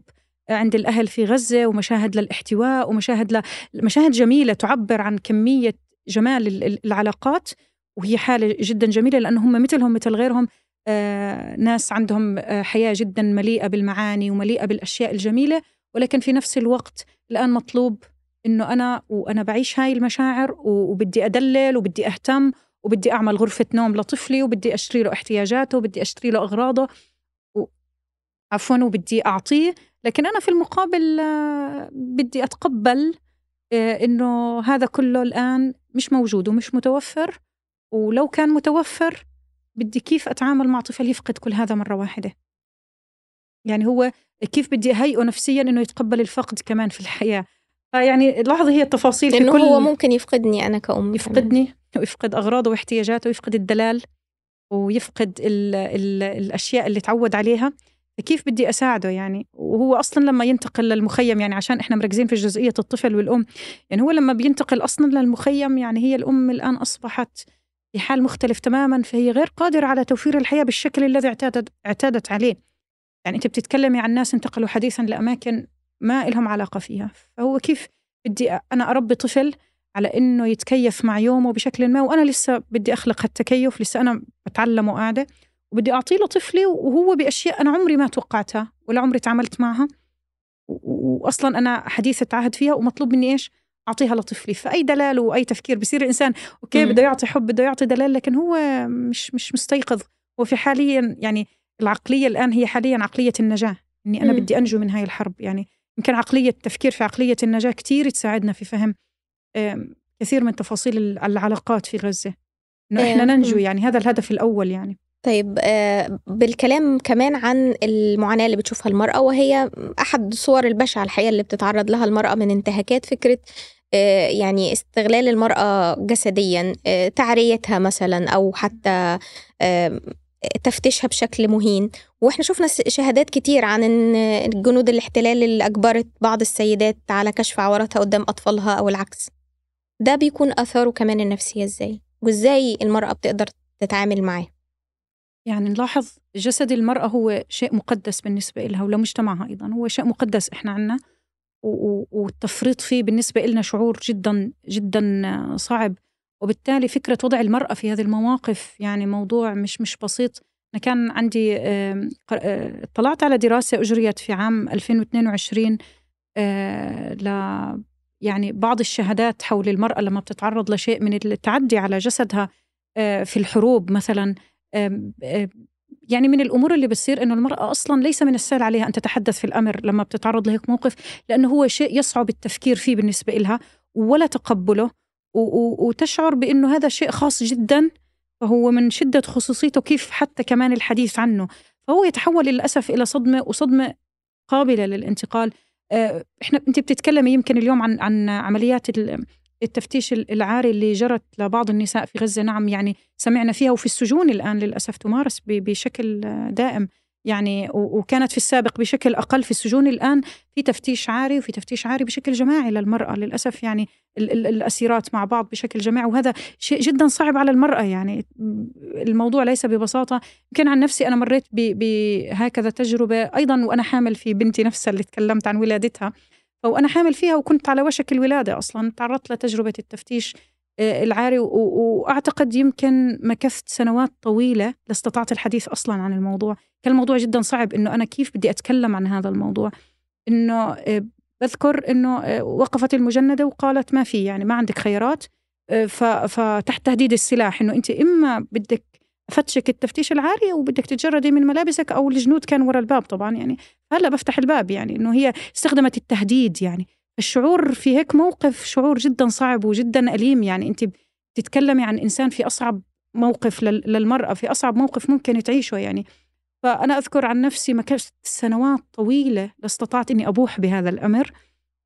عند الأهل في غزة ومشاهد للاحتواء ومشاهد ل... مشاهد جميلة تعبر عن كمية جمال العلاقات. وهي حالة جدا جميلة لأنه هم مثلهم مثل غيرهم. آه ناس عندهم آه حياة جدا مليئة بالمعاني ومليئة بالأشياء الجميلة. ولكن في نفس الوقت الآن مطلوب إنه أنا وأنا بعيش هاي المشاعر وبدي أدلل وبدي أهتم وبدي أعمل غرفة نوم لطفلي وبدي أشتري له احتياجاته وبدي أشتري له أغراضه و... عفوا وبدي أعطيه. لكن أنا في المقابل آه، بدي أتقبل آه، إنه هذا كله الآن مش موجود ومش متوفر. ولو كان متوفر بدي كيف أتعامل مع طفل يفقد كل هذا مرة واحدة؟ يعني هو كيف بدي أهيئه نفسيا إنه يتقبل الفقد كمان في الحياة؟ فيعني لاحظي هي التفاصيل
في كل هو ممكن يفقدني أنا كأم
يفقدني. ويفقد أغراضه واحتياجاته ويفقد الدلال ويفقد ال ال الأشياء اللي تعود عليها. فكيف بدي أساعده يعني؟ وهو أصلا لما ينتقل للمخيم يعني عشان إحنا مركزين في جزئية الطفل والأم يعني هو لما بينتقل أصلا للمخيم يعني هي الأم الآن أصبحت في حال مختلف تماما فهي غير قادرة على توفير الحياة بالشكل الذي اعتادت اعتادت عليه. يعني أنت بتتكلمي عن ناس انتقلوا حديثا لأماكن ما لهم علاقة فيها. فهو كيف بدي أنا أربي طفل على إنه يتكيف مع يومه بشكل ما وأنا لسه بدي أخلق هالتكيف لسه أنا بتعلم وقاعدة وبدي أعطيه لطفلي وهو بأشياء أنا عمري ما توقعتها ولا عمري تعاملت معها وأصلا أنا حديثة عهد فيها ومطلوب مني إيش؟ أعطيها لطفلي. فأي دلال وأي تفكير بصير الإنسان أوكي بده يعطي حب بده يعطي دلال لكن هو مش مش مستيقظ. وفي حاليا يعني العقلية الآن هي حاليا عقلية النجاة إني أنا بدي أنجو من هاي الحرب. يعني يمكن عقلية التفكير في عقلية النجاة كثير تساعدنا في فهم كثير من تفاصيل العلاقات في غزة. إنه إحنا ننجو يعني هذا الهدف الأول يعني.
طيب آه، بالكلام كمان عن المعاناة اللي بتشوفها المرأة وهي أحد صور البشعة الحقيقة اللي بتتعرض لها المرأة من انتهاكات فكرة آه، يعني استغلال المرأة جسديا آه، تعريتها مثلا أو حتى تفتيشها بشكل مهين. وإحنا شفنا شهادات كتير عن إن الجنود الاحتلال اللي أجبرت بعض السيدات على كشف عوراتها قدام أطفالها أو العكس. ده بيكون أثاره كمان النفسية إزاي؟ وإزاي المرأة بتقدر تتعامل معاه؟
يعني نلاحظ جسد المرأة هو شيء مقدس بالنسبة لها ولمجتمعها أيضا. هو شيء مقدس إحنا عنا والتفريط فيه بالنسبة لنا شعور جدا جدا صعب. وبالتالي فكرة وضع المرأة في هذه المواقف يعني موضوع مش مش بسيط. أنا كان عندي آه، اطلعت على دراسة أجريت في عام 2022 آه، ل يعني بعض الشهادات حول المرأة لما بتتعرض لشيء من التعدي على جسدها آه، في الحروب مثلا يعني من الأمور اللي بتصير إنه المرأة أصلا ليس من السهل عليها أن تتحدث في الأمر لما بتتعرض لهيك موقف لأنه هو شيء يصعب التفكير فيه بالنسبة لها ولا تقبله وتشعر بإنه هذا شيء خاص جدا فهو من شدة خصوصيته كيف حتى كمان الحديث عنه. فهو يتحول للأسف إلى صدمة وصدمة قابلة للانتقال. آه، إحنا انت بتتكلمي يمكن اليوم عن عن عمليات التفتيش العاري اللي جرت لبعض النساء في غزة. نعم يعني سمعنا فيها وفي السجون الآن للأسف تمارس بشكل دائم. يعني وكانت في السابق بشكل أقل في السجون. الآن في تفتيش عاري وفي تفتيش عاري بشكل جماعي للمرأة. للأسف يعني ال ال الأسيرات مع بعض بشكل جماعي وهذا شيء جدا صعب على المرأة. يعني الموضوع ليس ببساطة. يمكن عن نفسي أنا مريت بهكذا تجربة أيضا وأنا حامل في بنتي نفسها اللي تكلمت عن ولادتها. وأنا حامل فيها وكنت على وشك الولادة أصلا. تعرضت لتجربة التفتيش. العاري وأعتقد يمكن مكثت سنوات طويلة لاستطعت الحديث أصلا عن الموضوع، كان الموضوع جدا صعب إنه أنا كيف بدي أتكلم عن هذا الموضوع. إنه آه، بذكر إنه آه، وقفت المجندة وقالت ما في يعني ما عندك خيارات. فتحت تهديد السلاح إنه أنت إما بدك أفتشك التفتيش العاري وبدك تتجردي من ملابسك أو الجنود كان ورا الباب طبعا يعني. هلأ بفتح الباب يعني إنه هي استخدمت التهديد يعني. الشعور في هيك موقف شعور جدا صعب وجدا أليم. يعني أنت بتتكلمي عن إنسان في أصعب موقف للمرأة في أصعب موقف ممكن تعيشه يعني. فأنا أذكر عن نفسي مكثت سنوات طويلة لاستطعت إني أبوح بهذا الأمر.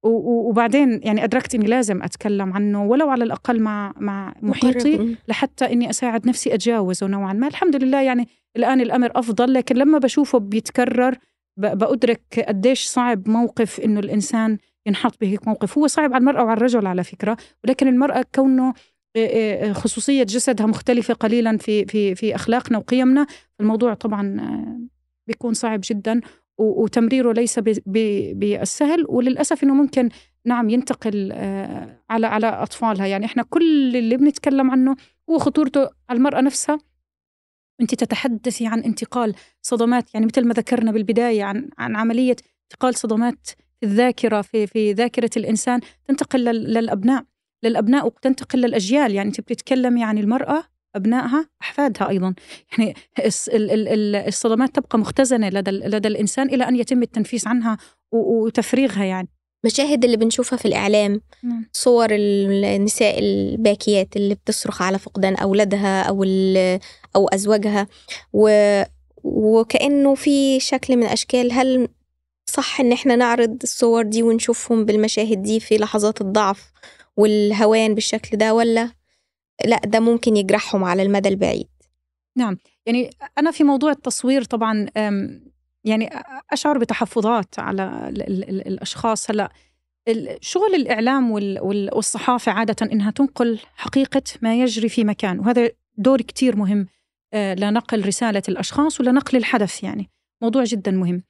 وبعدين يعني أدركت إني لازم أتكلم عنه ولو على الأقل مع مع محيطي لحتى إني أساعد نفسي أتجاوزه نوعا ما. الحمد لله يعني الآن الأمر أفضل لكن لما بشوفه بيتكرر بأدرك قديش صعب موقف إنه الإنسان ينحط بهيك موقف. هو صعب على المرأة وعلى الرجل على فكرة ولكن المرأة كونه خصوصية جسدها مختلفة قليلا في في في أخلاقنا وقيمنا الموضوع طبعا بيكون صعب جدا وتمريره ليس بالسهل وللأسف أنه ممكن نعم ينتقل على على أطفالها. يعني إحنا كل اللي بنتكلم عنه هو خطورته على المرأة نفسها. أنت تتحدثي عن انتقال صدمات يعني مثل ما ذكرنا بالبداية عن عن عملية انتقال صدمات في الذاكرة في في ذاكرة الإنسان تنتقل للأبناء للأبناء وتنتقل للأجيال. يعني أنت بتتكلمي عن المرأة أبنائها أحفادها أيضا. يعني الصدمات تبقى مختزنة لدى, لدى الإنسان إلى أن يتم التنفيس عنها وتفريغها يعني.
مشاهد اللي بنشوفها في الإعلام نعم. صور النساء الباكيات اللي بتصرخ على فقدان أولادها أو أو أزواجها و وكأنه في شكل من أشكال هل صح إن إحنا نعرض الصور دي ونشوفهم بالمشاهد دي في لحظات الضعف والهوان بالشكل ده ولا؟ لأ ده ممكن يجرحهم على المدى البعيد.
نعم. يعني أنا في موضوع التصوير طبعا يعني أشعر بتحفظات على الأشخاص. هلأ شغل الإعلام والصحافة عادة إنها تنقل حقيقة ما يجري في مكان وهذا دور كتير مهم آه، لنقل رسالة الأشخاص ولنقل الحدث يعني. موضوع جدا مهم.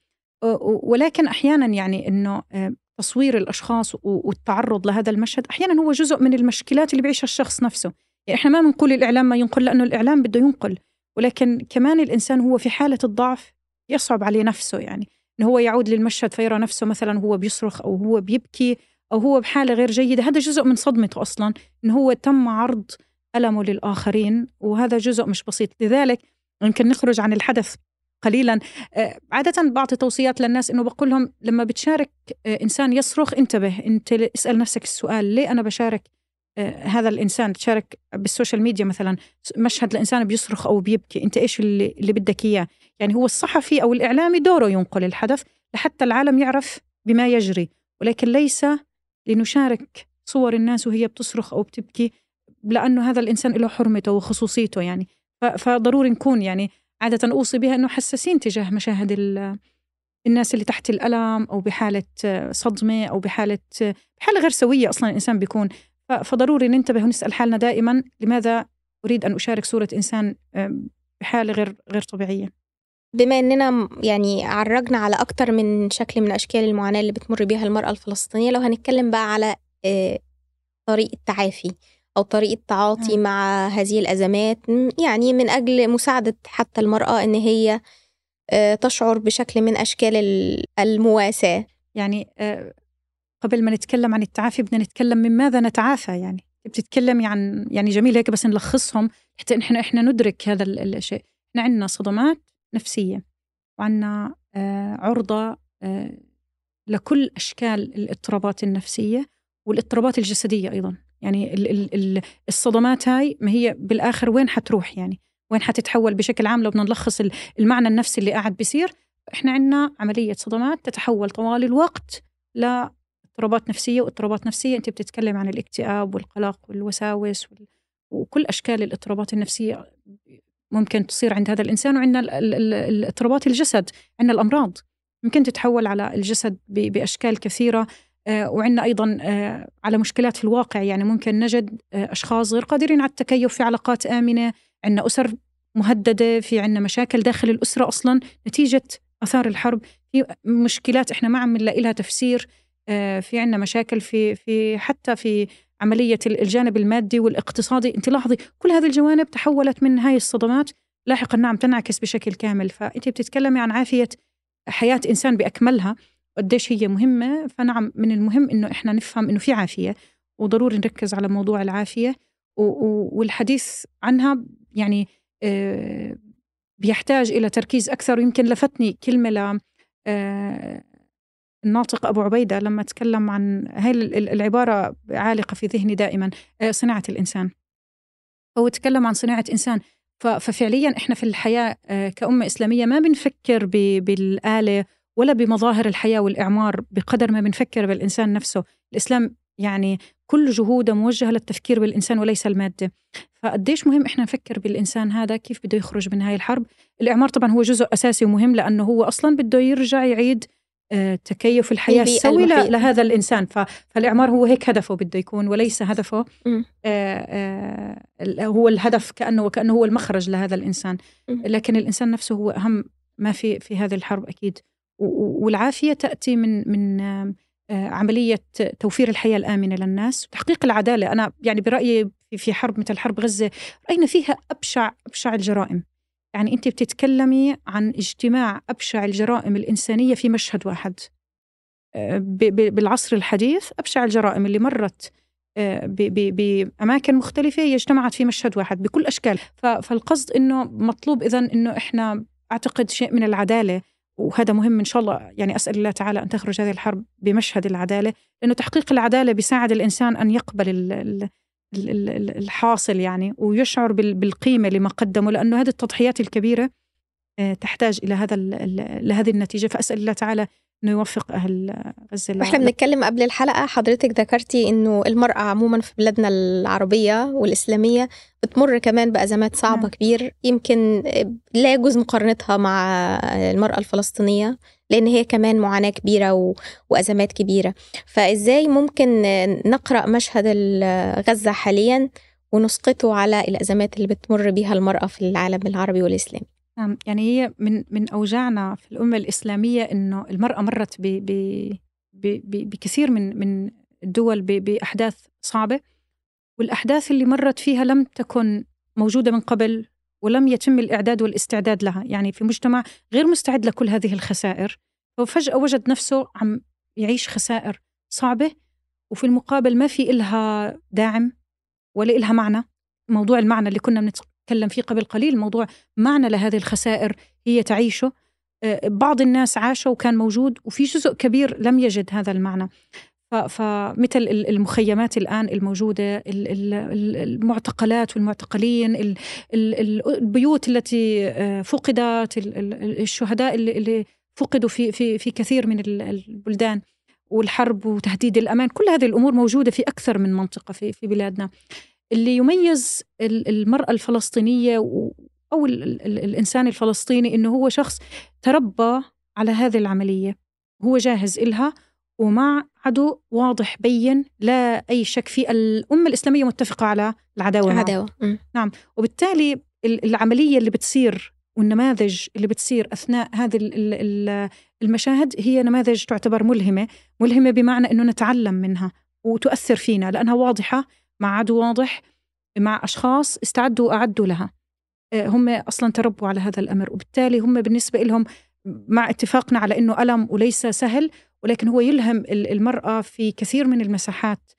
ولكن أحيانا يعني إنه آه، تصوير الأشخاص والتعرض لهذا المشهد أحيانا هو جزء من المشكلات اللي بيعيشها الشخص نفسه. يعني إحنا ما بنقول الإعلام ما ينقل لأنه الإعلام بده ينقل. ولكن كمان الإنسان هو في حالة الضعف يصعب عليه نفسه يعني. إنه هو يعود للمشهد فيرى نفسه مثلا هو بيصرخ أو هو بيبكي أو هو بحالة غير جيدة. هذا جزء من صدمته أصلا إنه هو تم عرض ألمه للآخرين. وهذا جزء مش بسيط. لذلك يمكن نخرج عن الحدث قليلا. آه، عادة بعطي توصيات للناس إنه بقول لهم لما بتشارك آه، إنسان يصرخ انتبه أنت اسأل نفسك السؤال ليه أنا بشارك آه، هذا الإنسان؟ تشارك بالسوشيال ميديا مثلا مشهد الإنسان بيصرخ أو بيبكي أنت إيش اللي, اللي بدك إياه؟ يعني هو الصحفي أو الإعلامي دوره ينقل الحدث لحتى العالم يعرف بما يجري ولكن ليس لنشارك صور الناس وهي بتصرخ أو بتبكي لأنه هذا الإنسان له حرمته وخصوصيته يعني. فضروري نكون يعني عادة أوصي بها أنه حساسين تجاه مشاهد الناس اللي تحت الألم أو بحالة صدمة أو بحالة بحالة غير سوية أصلا الإنسان بيكون. فضروري ننتبه ونسأل حالنا دائما لماذا أريد أن أشارك صورة إنسان بحالة غير غير طبيعية؟
بما إننا يعني عرجنا على أكتر من شكل من أشكال المعاناة اللي بتمر بيها المرأة الفلسطينية لو هنتكلم بقى على طريق التعافي أو طريقة تعاطي م. مع هذه الأزمات يعني من أجل مساعدة حتى المرأة إن هي آه، تشعر بشكل من أشكال المواساة.
يعني آه، قبل ما نتكلم عن التعافي بدنا نتكلم من ماذا نتعافى؟ يعني بتتكلمي عن يعني جميل هيك بس نلخصهم حتى إحنا إحنا ندرك هذا الشيء. إحنا عندنا صدمات نفسية وعندنا آه، عرضة لكل أشكال الإضطرابات النفسية والإضطرابات الجسدية أيضا. يعني ال ال الصدمات هاي ما هي بالآخر وين حتروح يعني؟ وين حتتحول بشكل عام؟ لو بدنا نلخص المعنى النفسي اللي قاعد بيصير إحنا عندنا عملية صدمات تتحول طوال الوقت لاضطرابات نفسية واضطرابات نفسية أنت بتتكلم عن الاكتئاب والقلق والوساوس وكل أشكال الاضطرابات النفسية ممكن تصير عند هذا الإنسان وعندنا اضطرابات الجسد عندنا الأمراض. ممكن تتحول على الجسد بأشكال كثيرة. آه، وعندنا أيضا آه، على مشكلات في الواقع يعني ممكن نجد آه، أشخاص غير قادرين على التكيف في علاقات آمنة عندنا أسر مهددة في عندنا مشاكل داخل الأسرة أصلا نتيجة أثار الحرب. في مشكلات إحنا ما عم نلاقي لها تفسير في عندنا مشاكل في في حتى في عملية الجانب المادي والاقتصادي. أنت لاحظي كل هذه الجوانب تحولت من هاي الصدمات لاحقا نعم تنعكس بشكل كامل. فأنت بتتكلمي عن عافية حياة إنسان بأكملها. قديش هي مهمة. فنعم من المهم إنه إحنا نفهم إنه في عافية وضروري نركز على موضوع العافية. والحديث عنها يعني آه، بيحتاج إلى تركيز أكثر. ويمكن لفتني كلمة ل آه، الناطق أبو عبيدة لما تكلم عن هاي العبارة عالقة في ذهني دائما آه، صناعة الإنسان. هو تكلم عن صناعة إنسان. ففعليا إحنا في الحياة كأمة إسلامية ما بنفكر بالآلة ولا بمظاهر الحياة والإعمار بقدر ما بنفكر بالإنسان نفسه. الإسلام يعني كل جهوده موجهة للتفكير بالإنسان وليس المادة. فقديش مهم إحنا نفكر بالإنسان هذا؟ كيف بده يخرج من هاي الحرب؟ الإعمار طبعا هو جزء أساسي ومهم لأنه هو أصلا بده يرجع يعيد آه، تكيف الحياة السوي لهذا الإنسان. فالإعمار هو هيك هدفه بده يكون وليس هدفه آآ آآ آه، آه، هو الهدف كأنه وكأنه هو المخرج لهذا الإنسان. لكن الإنسان نفسه هو أهم ما في في هذه الحرب أكيد. والعافية تأتي من من آه، عملية توفير الحياة الآمنة للناس وتحقيق العدالة. أنا يعني برأيي في حرب مثل حرب غزة رأينا فيها أبشع أبشع الجرائم. يعني أنت بتتكلمي عن اجتماع أبشع الجرائم الإنسانية في مشهد واحد. آه، بالعصر الحديث أبشع الجرائم اللي مرت آه، بأماكن مختلفة هي اجتمعت في مشهد واحد بكل أشكال. فالقصد إنه مطلوب اذا إنه إحنا أعتقد شيء من العدالة. وهذا مهم إن شاء الله. يعني أسأل الله تعالى أن تخرج هذه الحرب بمشهد العدالة لأنه تحقيق العدالة بيساعد الإنسان أن يقبل الحاصل يعني ويشعر بالقيمة لما قدمه لأنه هذه التضحيات الكبيرة آه، تحتاج إلى هذا لهذه النتيجة. فأسأل الله تعالى إنه يوفق أهل غزة
وإحنا بنتكلم قبل الحلقة حضرتك ذكرتي إنه المرأة عموما في بلادنا العربية والإسلامية بتمر كمان بأزمات صعبة نعم. كبير يمكن لا يجوز مقارنتها مع المرأة الفلسطينية لأن هي كمان معاناة كبيرة و... وأزمات كبيرة. فإزاي ممكن نقرأ مشهد غزة حاليا ونسقطه على الأزمات اللي بتمر بها المرأة في العالم العربي
والإسلامي؟ يعني هي من من أوجاعنا في الأمة الإسلامية إنه المرأة مرت ب ب بكثير من من الدول بأحداث صعبة. والأحداث اللي مرت فيها لم تكن موجودة من قبل ولم يتم الإعداد والاستعداد لها. يعني في مجتمع غير مستعد لكل هذه الخسائر. ففجاه وجد نفسه عم يعيش خسائر صعبة. وفي المقابل ما في إلها داعم ولا إلها معنى. موضوع المعنى اللي كنا تكلم فيه قبل قليل موضوع معنى لهذه الخسائر هي تعيشه. آه، بعض الناس عاشوا وكان موجود وفي جزء كبير لم يجد هذا المعنى. فمثل المخيمات الآن الموجودة المعتقلات والمعتقلين البيوت التي آه، فقدت الشهداء اللي فقدوا في في في كثير من البلدان والحرب وتهديد الأمان. كل هذه الأمور موجودة في أكثر من منطقة في في بلادنا. اللي يميز المرأة الفلسطينية أو الإنسان الفلسطيني إنه هو شخص تربى على هذه العملية. هو جاهز إلها ومع عدو واضح بين لا أي شك فيه الأمة الإسلامية متفقة على العداوة
العداوة.
نعم. وبالتالي العملية اللي بتصير والنماذج اللي بتصير أثناء هذه المشاهد هي نماذج تعتبر ملهمة. ملهمة بمعنى أنه نتعلم منها وتؤثر فينا لأنها واضحة مع عدو واضح مع أشخاص استعدوا وأعدوا لها. آه، هم أصلا تربوا على هذا الأمر وبالتالي هم بالنسبة لهم مع اتفاقنا على أنه ألم وليس سهل ولكن هو يلهم المرأة في كثير من المساحات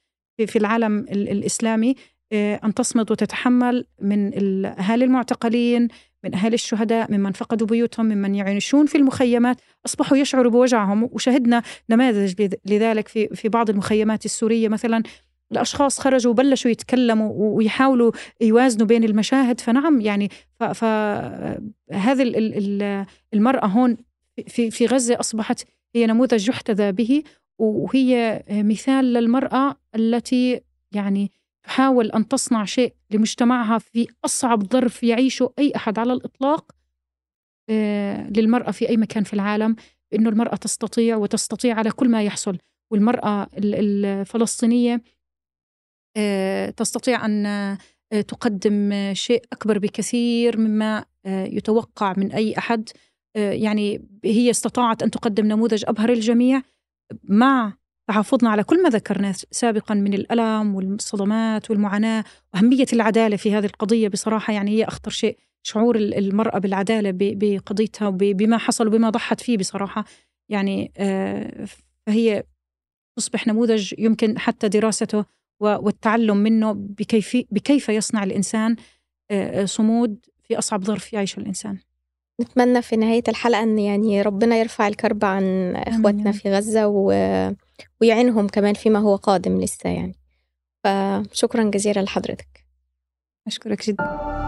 في العالم الإسلامي. آه، أن تصمد وتتحمل من الأهالي المعتقلين من أهالي الشهداء ممن فقدوا بيوتهم ممن يعيشون في المخيمات. أصبحوا يشعروا بوجعهم وشهدنا نماذج لذلك في في بعض المخيمات السورية مثلا. الأشخاص خرجوا وبلشوا يتكلموا ويحاولوا يوازنوا بين المشاهد. فنعم يعني فهذه المرأة هون في في غزة أصبحت هي نموذج يحتذى به وهي مثال للمرأة التي يعني تحاول أن تصنع شيء لمجتمعها في أصعب ظرف يعيشه أي أحد على الإطلاق آه، للمرأة في أي مكان في العالم إنه المرأة تستطيع وتستطيع على كل ما يحصل. والمرأة الفلسطينية آه، تستطيع أن آه، تقدم شيء أكبر بكثير مما يتوقع من أي أحد. يعني هي استطاعت أن تقدم نموذج أبهر الجميع مع تحافظنا على كل ما ذكرناه سابقا من الألم والصدمات والمعاناة وأهمية العدالة في هذه القضية بصراحة يعني هي أخطر شيء. شعور المرأة بالعدالة بقضيتها وبما حصل وبما ضحت فيه بصراحة. يعني آه، فهي تصبح نموذج يمكن حتى دراسته والتعلم منه بكيف بكيف يصنع الإنسان آه، صمود في أصعب ظرف يعيشه الإنسان.
نتمنى في نهاية الحلقة أن يعني ربنا يرفع الكرب عن إخواتنا في غزة و... ويعينهم كمان فيما هو قادم لسه يعني. فشكرا جزيلا لحضرتك.
أشكرك جدا.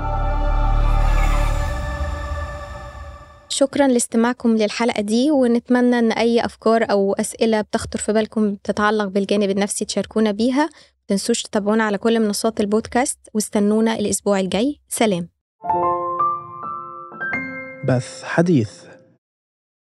شكرا لاستماعكم للحلقة دي ونتمنى أن أي أفكار أو أسئلة بتخطر في بالكم تتعلق بالجانب النفسي تشاركونا بيها. تنسوش تتابعونا على كل منصات البودكاست واستنونا الأسبوع الجاي. سلام.
بث حديث.